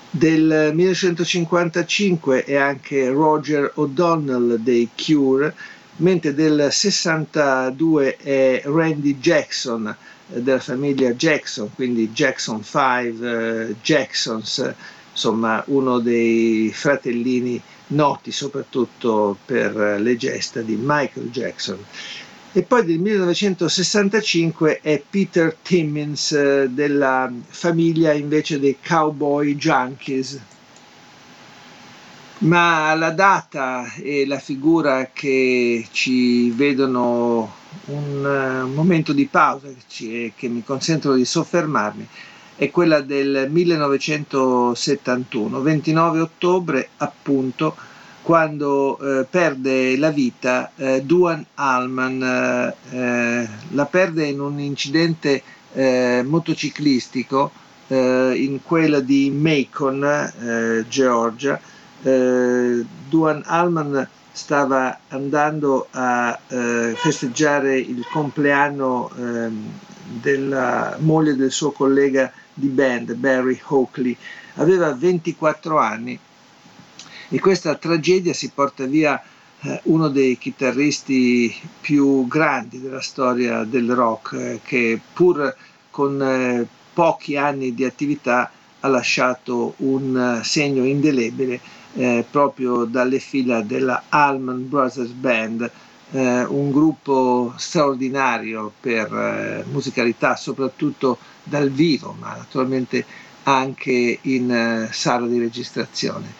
Del 1955 è anche Roger O'Donnell dei Cure, mentre del 62 è Randy Jackson eh, della famiglia Jackson, quindi Jackson 5, eh, Jacksons, insomma uno dei fratellini noti soprattutto per le gesta di Michael Jackson. E poi del 1965 è Peter Timmins eh, della famiglia invece dei Cowboy Junkies. ma la data e la figura che ci vedono un uh, momento di pausa ci, che mi consentono di soffermarmi è quella del 1971, 29 ottobre appunto, quando eh, perde la vita eh, Duan Allman, eh, eh la perde in un incidente eh, motociclistico eh, in quella di Macon, Georgia, Duan Allman stava andando a festeggiare il compleanno eh, della moglie del suo collega di band, Barry Oakley. Aveva 24 anni e questa tragedia si porta via eh, uno dei chitarristi più grandi della storia del rock, eh, che pur con eh, pochi anni di attività ha lasciato un segno indelebile eh, proprio dalle fila della Allman Brothers Band, eh, un gruppo straordinario per eh, musicalità, soprattutto dal vivo, ma naturalmente anche in eh, sala di registrazione.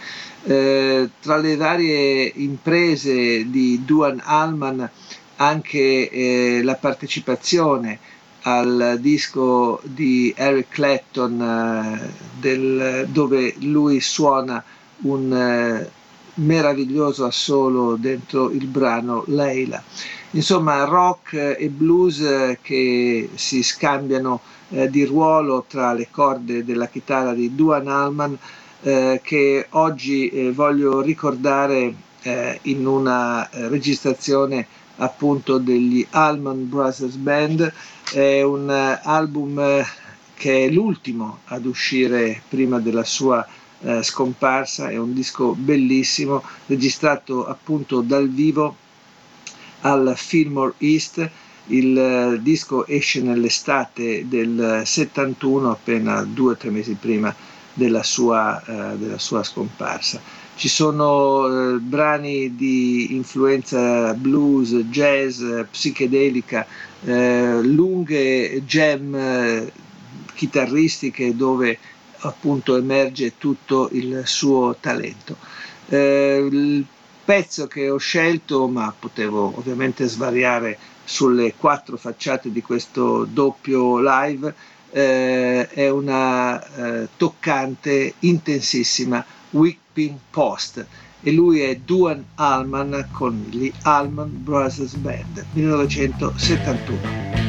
Eh, tra le varie imprese di Duan Allman anche eh, la partecipazione al disco di Eric Clapton del, dove lui suona un eh, meraviglioso assolo dentro il brano Leila. Insomma, rock e blues eh, che si scambiano eh, di ruolo tra le corde della chitarra di Duan Allman eh, che oggi eh, voglio ricordare eh, in una registrazione appunto degli Allman Brothers Band. È un album che è l'ultimo ad uscire prima della sua eh, scomparsa, è un disco bellissimo, registrato appunto dal vivo al Fillmore East. Il eh, disco esce nell'estate del 71, appena due o tre mesi prima della sua, eh, della sua scomparsa. Ci sono eh, brani di influenza blues, jazz, psichedelica, eh, lunghe jam eh, chitarristiche dove appunto emerge tutto il suo talento. Eh, il pezzo che ho scelto, ma potevo ovviamente svariare sulle quattro facciate di questo doppio live, eh, è una eh, toccante, intensissima Whipping Post e lui è Duan Allman con gli Allman Brothers Band 1971.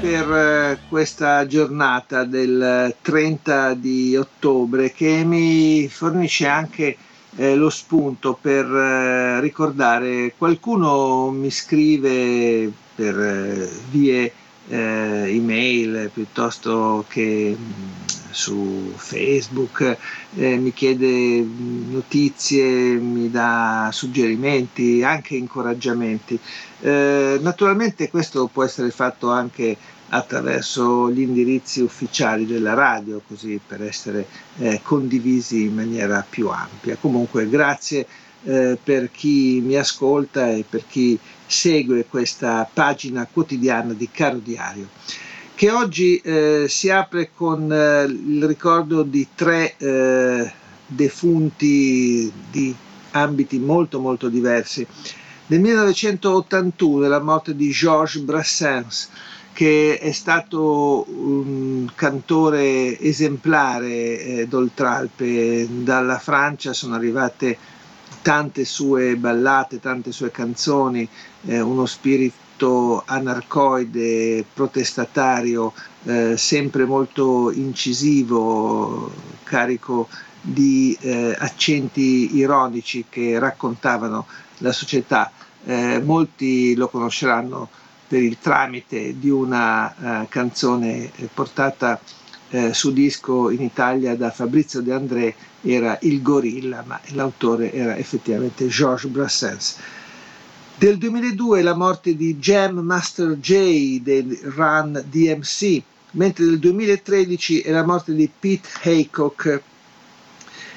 Per eh, questa giornata del 30 di ottobre che mi fornisce anche eh, lo spunto per eh, ricordare qualcuno mi scrive per eh, vie eh, email piuttosto che mm, su Facebook, eh, mi chiede notizie, mi dà suggerimenti, anche incoraggiamenti. Eh, naturalmente questo può essere fatto anche attraverso gli indirizzi ufficiali della radio, così per essere eh, condivisi in maniera più ampia. Comunque grazie eh, per chi mi ascolta e per chi segue questa pagina quotidiana di Caro Diario che oggi eh, si apre con eh, il ricordo di tre eh, defunti di ambiti molto molto diversi. Nel 1981 la morte di Georges Brassens, che è stato un cantore esemplare eh, d'Oltralpe. Dalla Francia sono arrivate tante sue ballate, tante sue canzoni, eh, uno spirito anarcoide, protestatario, eh, sempre molto incisivo, carico di eh, accenti ironici che raccontavano la società. Eh, molti lo conosceranno per il tramite di una uh, canzone portata uh, su disco in Italia da Fabrizio De André, era Il Gorilla, ma l'autore era effettivamente Georges Brassens. Del 2002 la morte di Jam Master J del Run DMC, mentre del 2013 è la morte di Pete Haycock,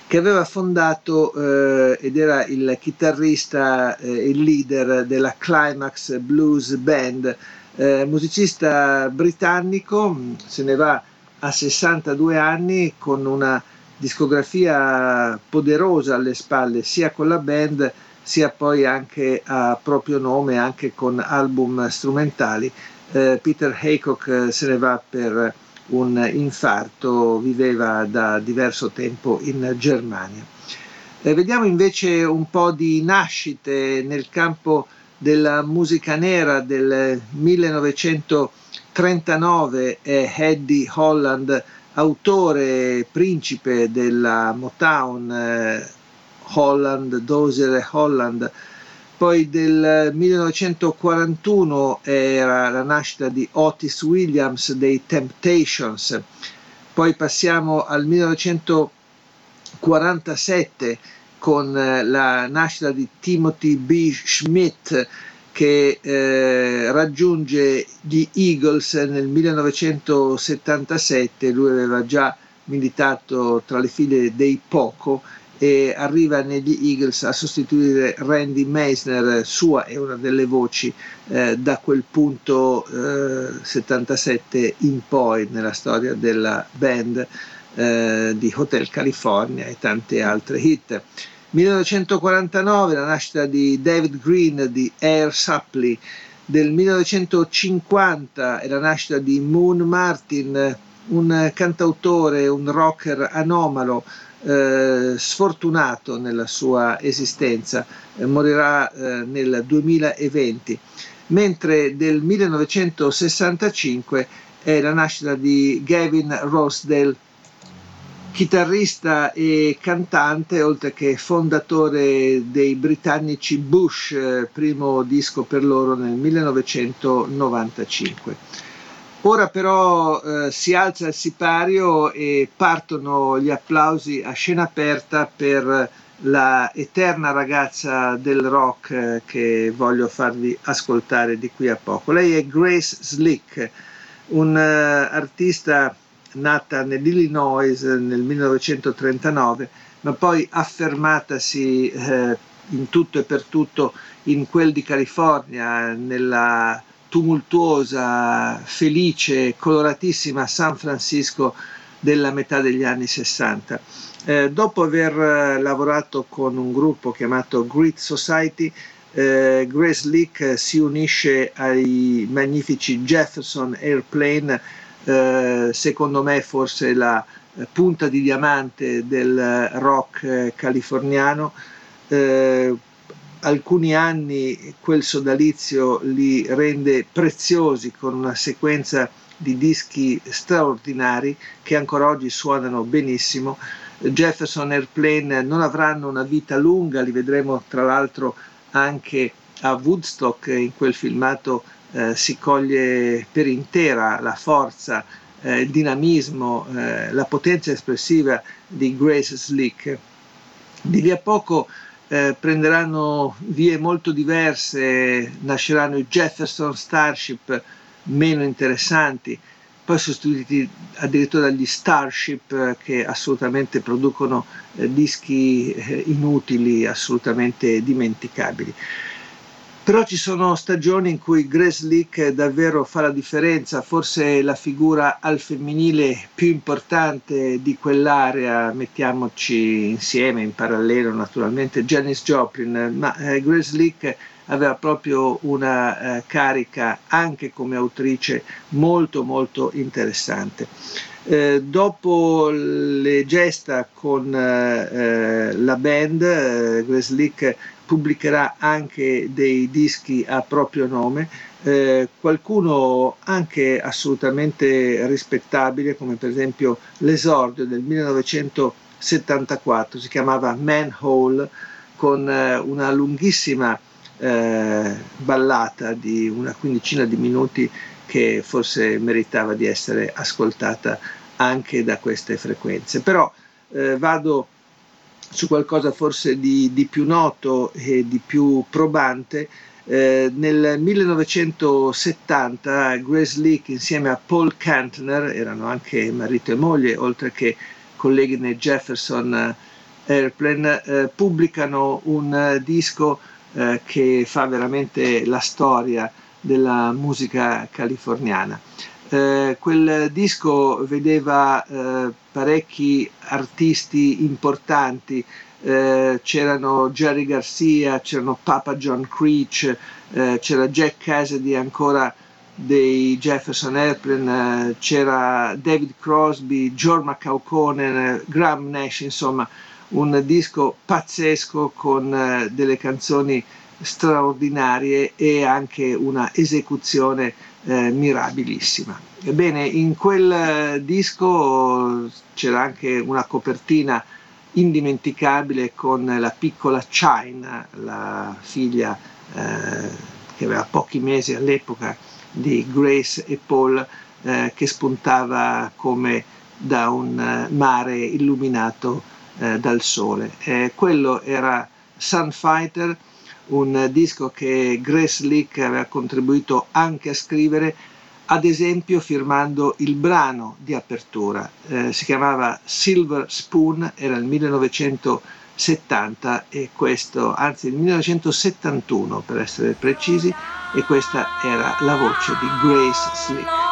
che aveva fondato eh, ed era il chitarrista e eh, il leader della Climax Blues Band, eh, musicista britannico, se ne va a 62 anni con una discografia poderosa alle spalle sia con la band sia poi anche a proprio nome, anche con album strumentali. Eh, Peter Haycock eh, se ne va per un infarto, viveva da diverso tempo in Germania. Eh, vediamo invece un po' di nascite nel campo della musica nera del 1939 è Eddie Holland, autore principe della Motown, eh, Holland, Dozier e Holland, poi del 1941 era la nascita di Otis Williams dei Temptations, poi passiamo al 1947 con eh, la nascita di Timothy B. Schmidt che eh, raggiunge gli Eagles nel 1977, lui aveva già militato tra le file dei Poco e arriva negli Eagles a sostituire Randy Meisner, sua è una delle voci eh, da quel punto eh, 77 in poi nella storia della band eh, di Hotel California e tante altre hit. 1949 la nascita di David Green di Air Supply, del 1950 è la nascita di Moon Martin, un cantautore, un rocker anomalo eh, sfortunato nella sua esistenza, eh, morirà eh, nel 2020, mentre del 1965 è la nascita di Gavin Rossdale, chitarrista e cantante, oltre che fondatore dei britannici Bush, eh, primo disco per loro nel 1995. Ora però eh, si alza il sipario e partono gli applausi a scena aperta per la eterna ragazza del rock eh, che voglio farvi ascoltare di qui a poco. Lei è Grace Slick, un uh, artista nata nell'Illinois nel 1939, ma poi affermatasi eh, in tutto e per tutto in quel di California, nella tumultuosa, felice, coloratissima San Francisco della metà degli anni 60. Eh, dopo aver eh, lavorato con un gruppo chiamato Grit Society, eh, Grace Leak si unisce ai magnifici Jefferson Airplane, eh, secondo me forse la eh, punta di diamante del rock eh, californiano alcuni anni quel sodalizio li rende preziosi con una sequenza di dischi straordinari che ancora oggi suonano benissimo. Jefferson Airplane non avranno una vita lunga, li vedremo tra l'altro anche a Woodstock, in quel filmato eh, si coglie per intera la forza, eh, il dinamismo, eh, la potenza espressiva di Grace Slick. Di lì a poco eh, prenderanno vie molto diverse, nasceranno i Jefferson Starship meno interessanti, poi sostituiti addirittura dagli Starship eh, che assolutamente producono eh, dischi eh, inutili, assolutamente dimenticabili. Però ci sono stagioni in cui Grace Leak davvero fa la differenza, forse la figura al femminile più importante di quell'area, mettiamoci insieme, in parallelo naturalmente, Janice Joplin, ma eh, Grace Leak aveva proprio una eh, carica anche come autrice molto molto interessante. Eh, dopo le gesta con eh, la band, eh, Grace Leak pubblicherà anche dei dischi a proprio nome, eh, qualcuno anche assolutamente rispettabile, come per esempio l'esordio del 1974, si chiamava Manhole, con eh, una lunghissima eh, ballata di una quindicina di minuti che forse meritava di essere ascoltata anche da queste frequenze. Però eh, vado su qualcosa forse di, di, più noto e di più probante. Eh, nel 1970 Grace Leak insieme a Paul Kantner, erano anche marito e moglie, oltre che colleghi nei Jefferson Airplane, eh, pubblicano un disco eh, che fa veramente la storia della musica californiana. Eh, quel disco vedeva eh, parecchi artisti importanti, eh, c'erano Jerry Garcia, c'erano Papa John Creech, eh, c'era Jack Cassidy ancora dei Jefferson Airplane, eh, c'era David Crosby, George McCauconen, Graham Nash, insomma un disco pazzesco con delle canzoni straordinarie e anche una esecuzione eh, mirabilissima. Ebbene, in quel eh, disco c'era anche una copertina indimenticabile con la piccola China, la figlia eh, che aveva pochi mesi all'epoca di Grace e Paul, eh, che spuntava come da un eh, mare illuminato eh, dal sole. quello era Sunfighter un disco che Grace Leak aveva contribuito anche a scrivere, ad esempio firmando il brano di apertura. Eh, si chiamava Silver Spoon, era il 1970 e questo, anzi il 1971 per essere precisi, e questa era la voce di Grace Slick.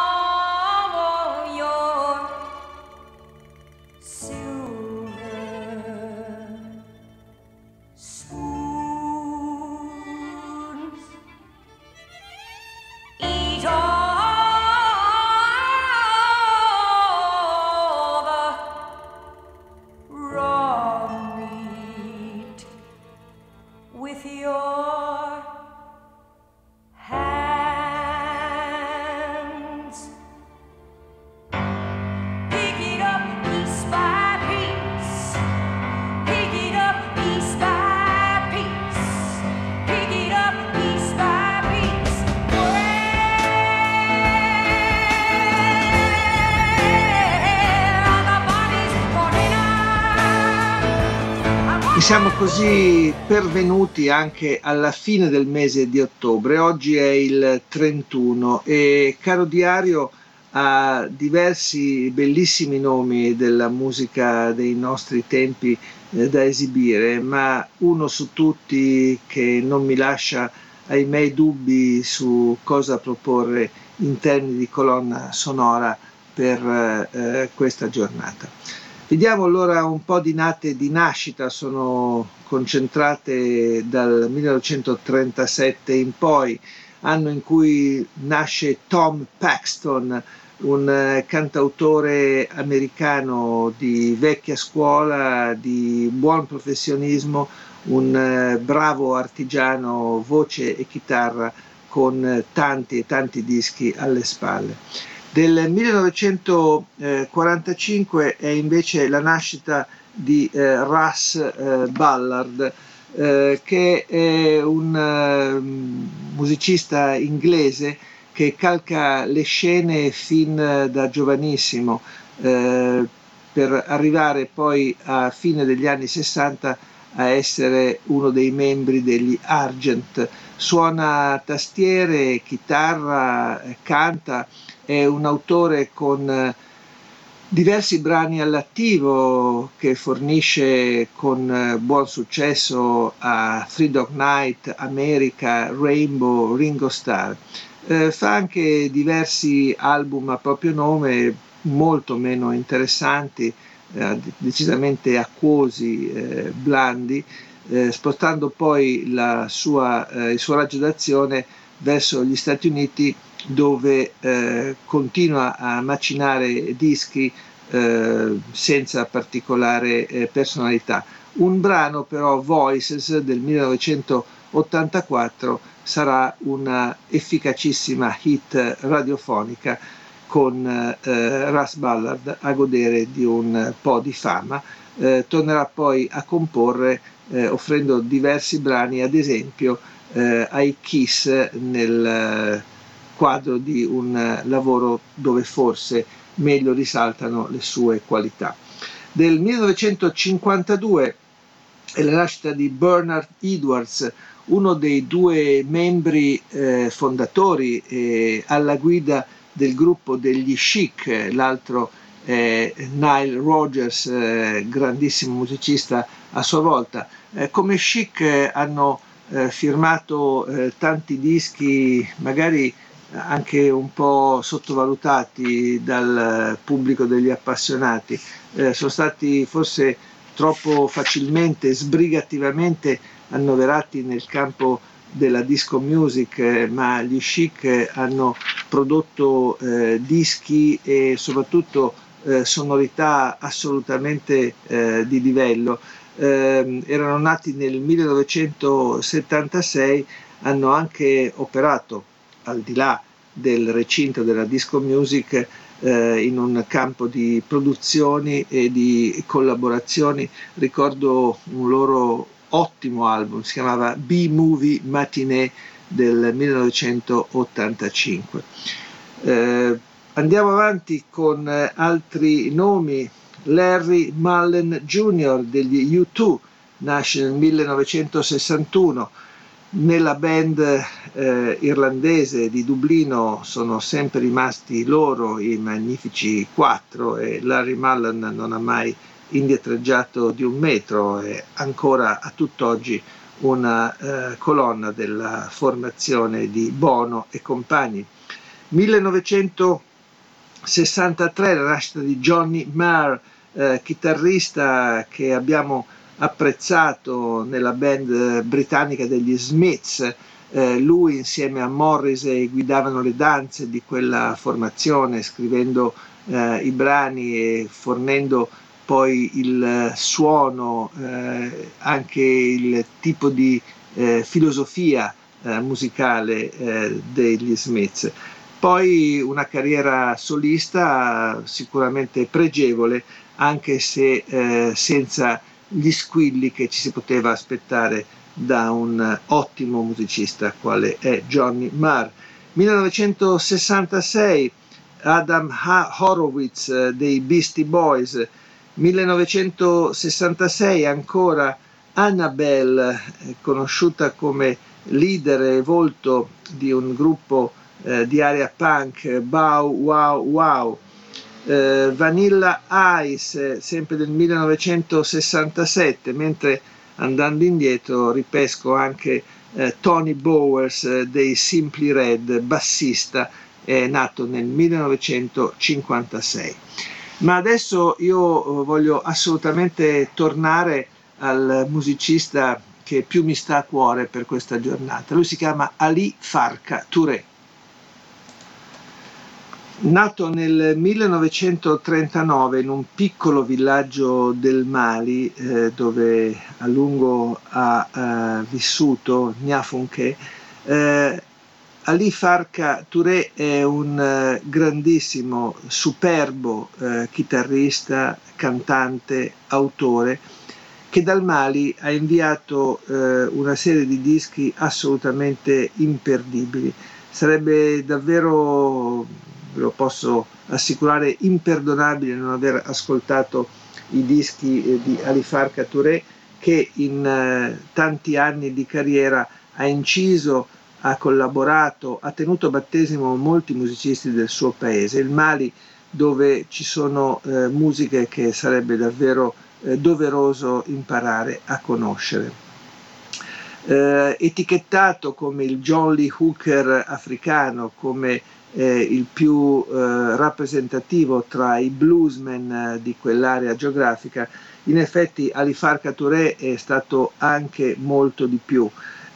Siamo così pervenuti anche alla fine del mese di ottobre. Oggi è il 31 e caro diario ha diversi bellissimi nomi della musica dei nostri tempi eh, da esibire, ma uno su tutti che non mi lascia ai miei dubbi su cosa proporre in termini di colonna sonora per eh, questa giornata. Vediamo allora un po' di nate di nascita, sono concentrate dal 1937 in poi, anno in cui nasce Tom Paxton, un eh, cantautore americano di vecchia scuola, di buon professionismo, un eh, bravo artigiano, voce e chitarra con tanti e tanti dischi alle spalle. Del 1945 è invece la nascita di eh, Russ eh, Ballard, eh, che è un eh, musicista inglese che calca le scene fin da giovanissimo eh, per arrivare poi a fine degli anni 60 a essere uno dei membri degli Argent. Suona tastiere, chitarra, canta è un autore con eh, diversi brani all'attivo che fornisce con eh, buon successo a Three Dog Night, America, Rainbow, Ringo Starr. Eh, fa anche diversi album a proprio nome, molto meno interessanti, eh, decisamente acquosi, eh, blandi, eh, spostando poi sua, il suo raggio d'azione verso gli Stati Uniti dove eh, continua a macinare dischi eh, senza particolare eh, personalità. Un brano però, Voices del 1984, sarà una efficacissima hit radiofonica con eh, Russ Ballard a godere di un po' di fama. Eh, tornerà poi a comporre eh, offrendo diversi brani, ad esempio ai Kiss nel quadro di un lavoro dove forse meglio risaltano le sue qualità. Del 1952 è la nascita di Bernard Edwards, uno dei due membri eh, fondatori eh, alla guida del gruppo degli Chic, l'altro eh, Nile Rogers, eh, grandissimo musicista a sua volta. Eh, come Chic eh, hanno eh, firmato eh, tanti dischi, magari anche un po' sottovalutati dal pubblico degli appassionati, sono stati forse troppo facilmente, sbrigativamente annoverati nel campo della disco music, eh, ma gli chic hanno prodotto eh, dischi e soprattutto eh, sonorità assolutamente eh, di livello. Ehm, erano nati nel 1976, hanno anche operato al di là del recinto della disco music eh, in un campo di produzioni e di collaborazioni. Ricordo un loro ottimo album, si chiamava B-Movie Matinee del 1985. Eh, andiamo avanti con altri nomi. Larry Mullen Jr. degli U2 nasce nel 1961 nella band eh, irlandese di Dublino sono sempre rimasti loro i magnifici quattro e Larry Mullen non ha mai indietreggiato di un metro e ancora a tutt'oggi una eh, colonna della formazione di Bono e compagni. 1963 la nascita di Johnny Marr, eh, chitarrista che abbiamo apprezzato nella band britannica degli Smiths. Eh, lui insieme a Morrissey guidavano le danze di quella formazione, scrivendo eh, i brani e fornendo poi il suono, eh, anche il tipo di eh, filosofia eh, musicale eh, degli Smiths. Poi una carriera solista sicuramente pregevole, anche se senza gli squilli che ci si poteva aspettare da un ottimo musicista quale è Johnny Marr. 1966 Adam Horowitz eh, dei Beastie Boys, 1966 ancora Annabelle, eh, conosciuta come leader e volto di un gruppo eh, di area punk, Bow Wow Wow, eh, Vanilla Ice, sempre del 1967, mentre andando indietro ripesco anche eh, Tony Bowers eh, dei Simply Red, bassista, è nato nel 1956. Ma adesso io eh, voglio assolutamente tornare al musicista che più mi sta a cuore per questa giornata. Lui si chiama Ali Farka Touré. Nato nel 1939 in un piccolo villaggio del Mali eh, dove a lungo ha eh, vissuto Niafunke, eh, Ali Farka Touré è un eh, grandissimo, superbo eh, chitarrista, cantante, autore che dal Mali ha inviato eh, una serie di dischi assolutamente imperdibili. Sarebbe davvero ve lo posso assicurare, imperdonabile non aver ascoltato i dischi eh, di Alifarca Touré che in eh, tanti anni di carriera ha inciso, ha collaborato, ha tenuto battesimo molti musicisti del suo paese, il Mali dove ci sono eh, musiche che sarebbe davvero eh, doveroso imparare a conoscere. eh, etichettato come il John Lee Hooker africano, come eh, il più eh, rappresentativo tra i bluesmen eh, di quell'area geografica, in effetti Ali Farka Touré è stato anche molto di più.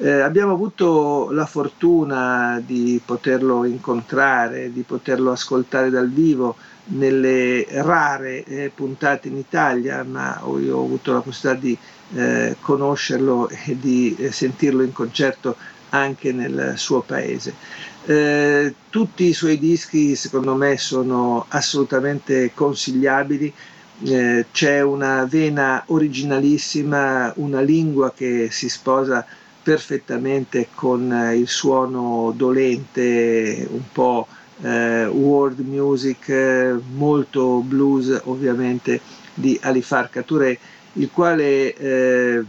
Eh, abbiamo avuto la fortuna di poterlo incontrare, di poterlo ascoltare dal vivo nelle rare eh, puntate in Italia, ma io ho avuto la possibilità di eh, conoscerlo e di sentirlo in concerto anche nel suo paese. Eh, tutti i suoi dischi secondo me sono assolutamente consigliabili, eh, c'è una vena originalissima, una lingua che si sposa perfettamente con eh, il suono dolente, un po' eh, world music, molto blues ovviamente di Alifar Touré, il quale eh,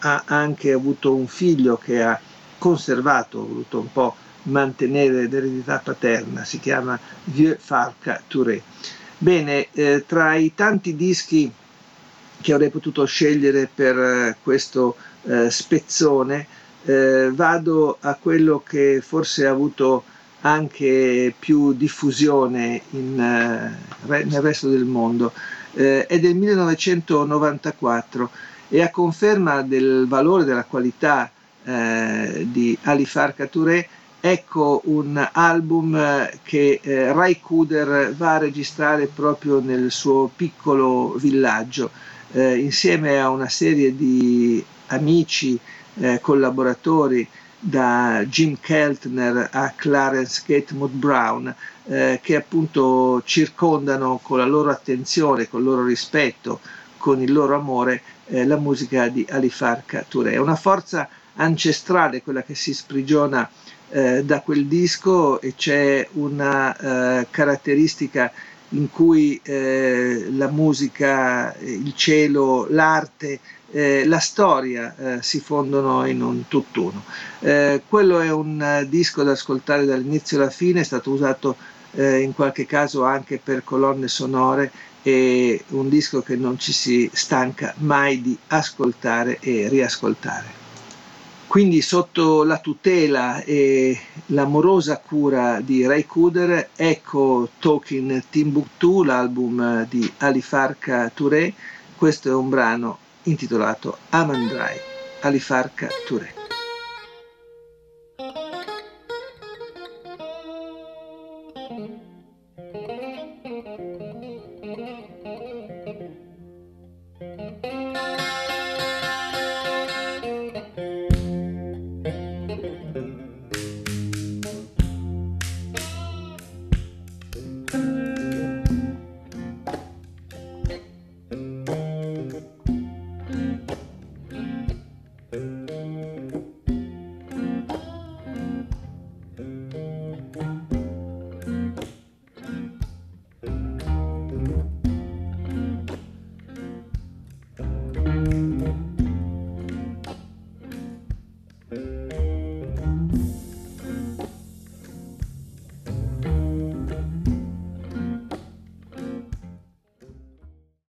ha anche avuto un figlio che ha conservato, voluto un po' mantenere l'eredità paterna, si chiama Vieux Farca Touré. Bene, eh, tra i tanti dischi che avrei potuto scegliere per eh, questo eh, spezzone, eh, vado a quello che forse ha avuto anche più diffusione in, eh, nel resto del mondo. Eh, è del 1994 e a conferma del valore della qualità eh, di Ali Farka Touré ecco un album che eh, Rai Kuder va a registrare proprio nel suo piccolo villaggio eh, insieme a una serie di amici, eh, collaboratori da Jim Keltner a Clarence Gatewood Brown eh, che appunto circondano con la loro attenzione, con il loro rispetto, con il loro amore eh, la musica di Alifarka Touré. È una forza ancestrale quella che si sprigiona eh, da quel disco e c'è una eh, caratteristica in cui eh, la musica, il cielo, l'arte, eh, la storia eh, si fondono in un tutt'uno. Quello è un disco da ascoltare dall'inizio alla fine, è stato usato in qualche caso anche per colonne sonore e un disco che non ci si stanca mai di ascoltare e riascoltare. Quindi sotto la tutela e l'amorosa cura di Ray Kuder, ecco Talking Timbuktu, l'album di Ali Farka Touré. Questo è un brano intitolato Amandrai, Ali Farka Touré.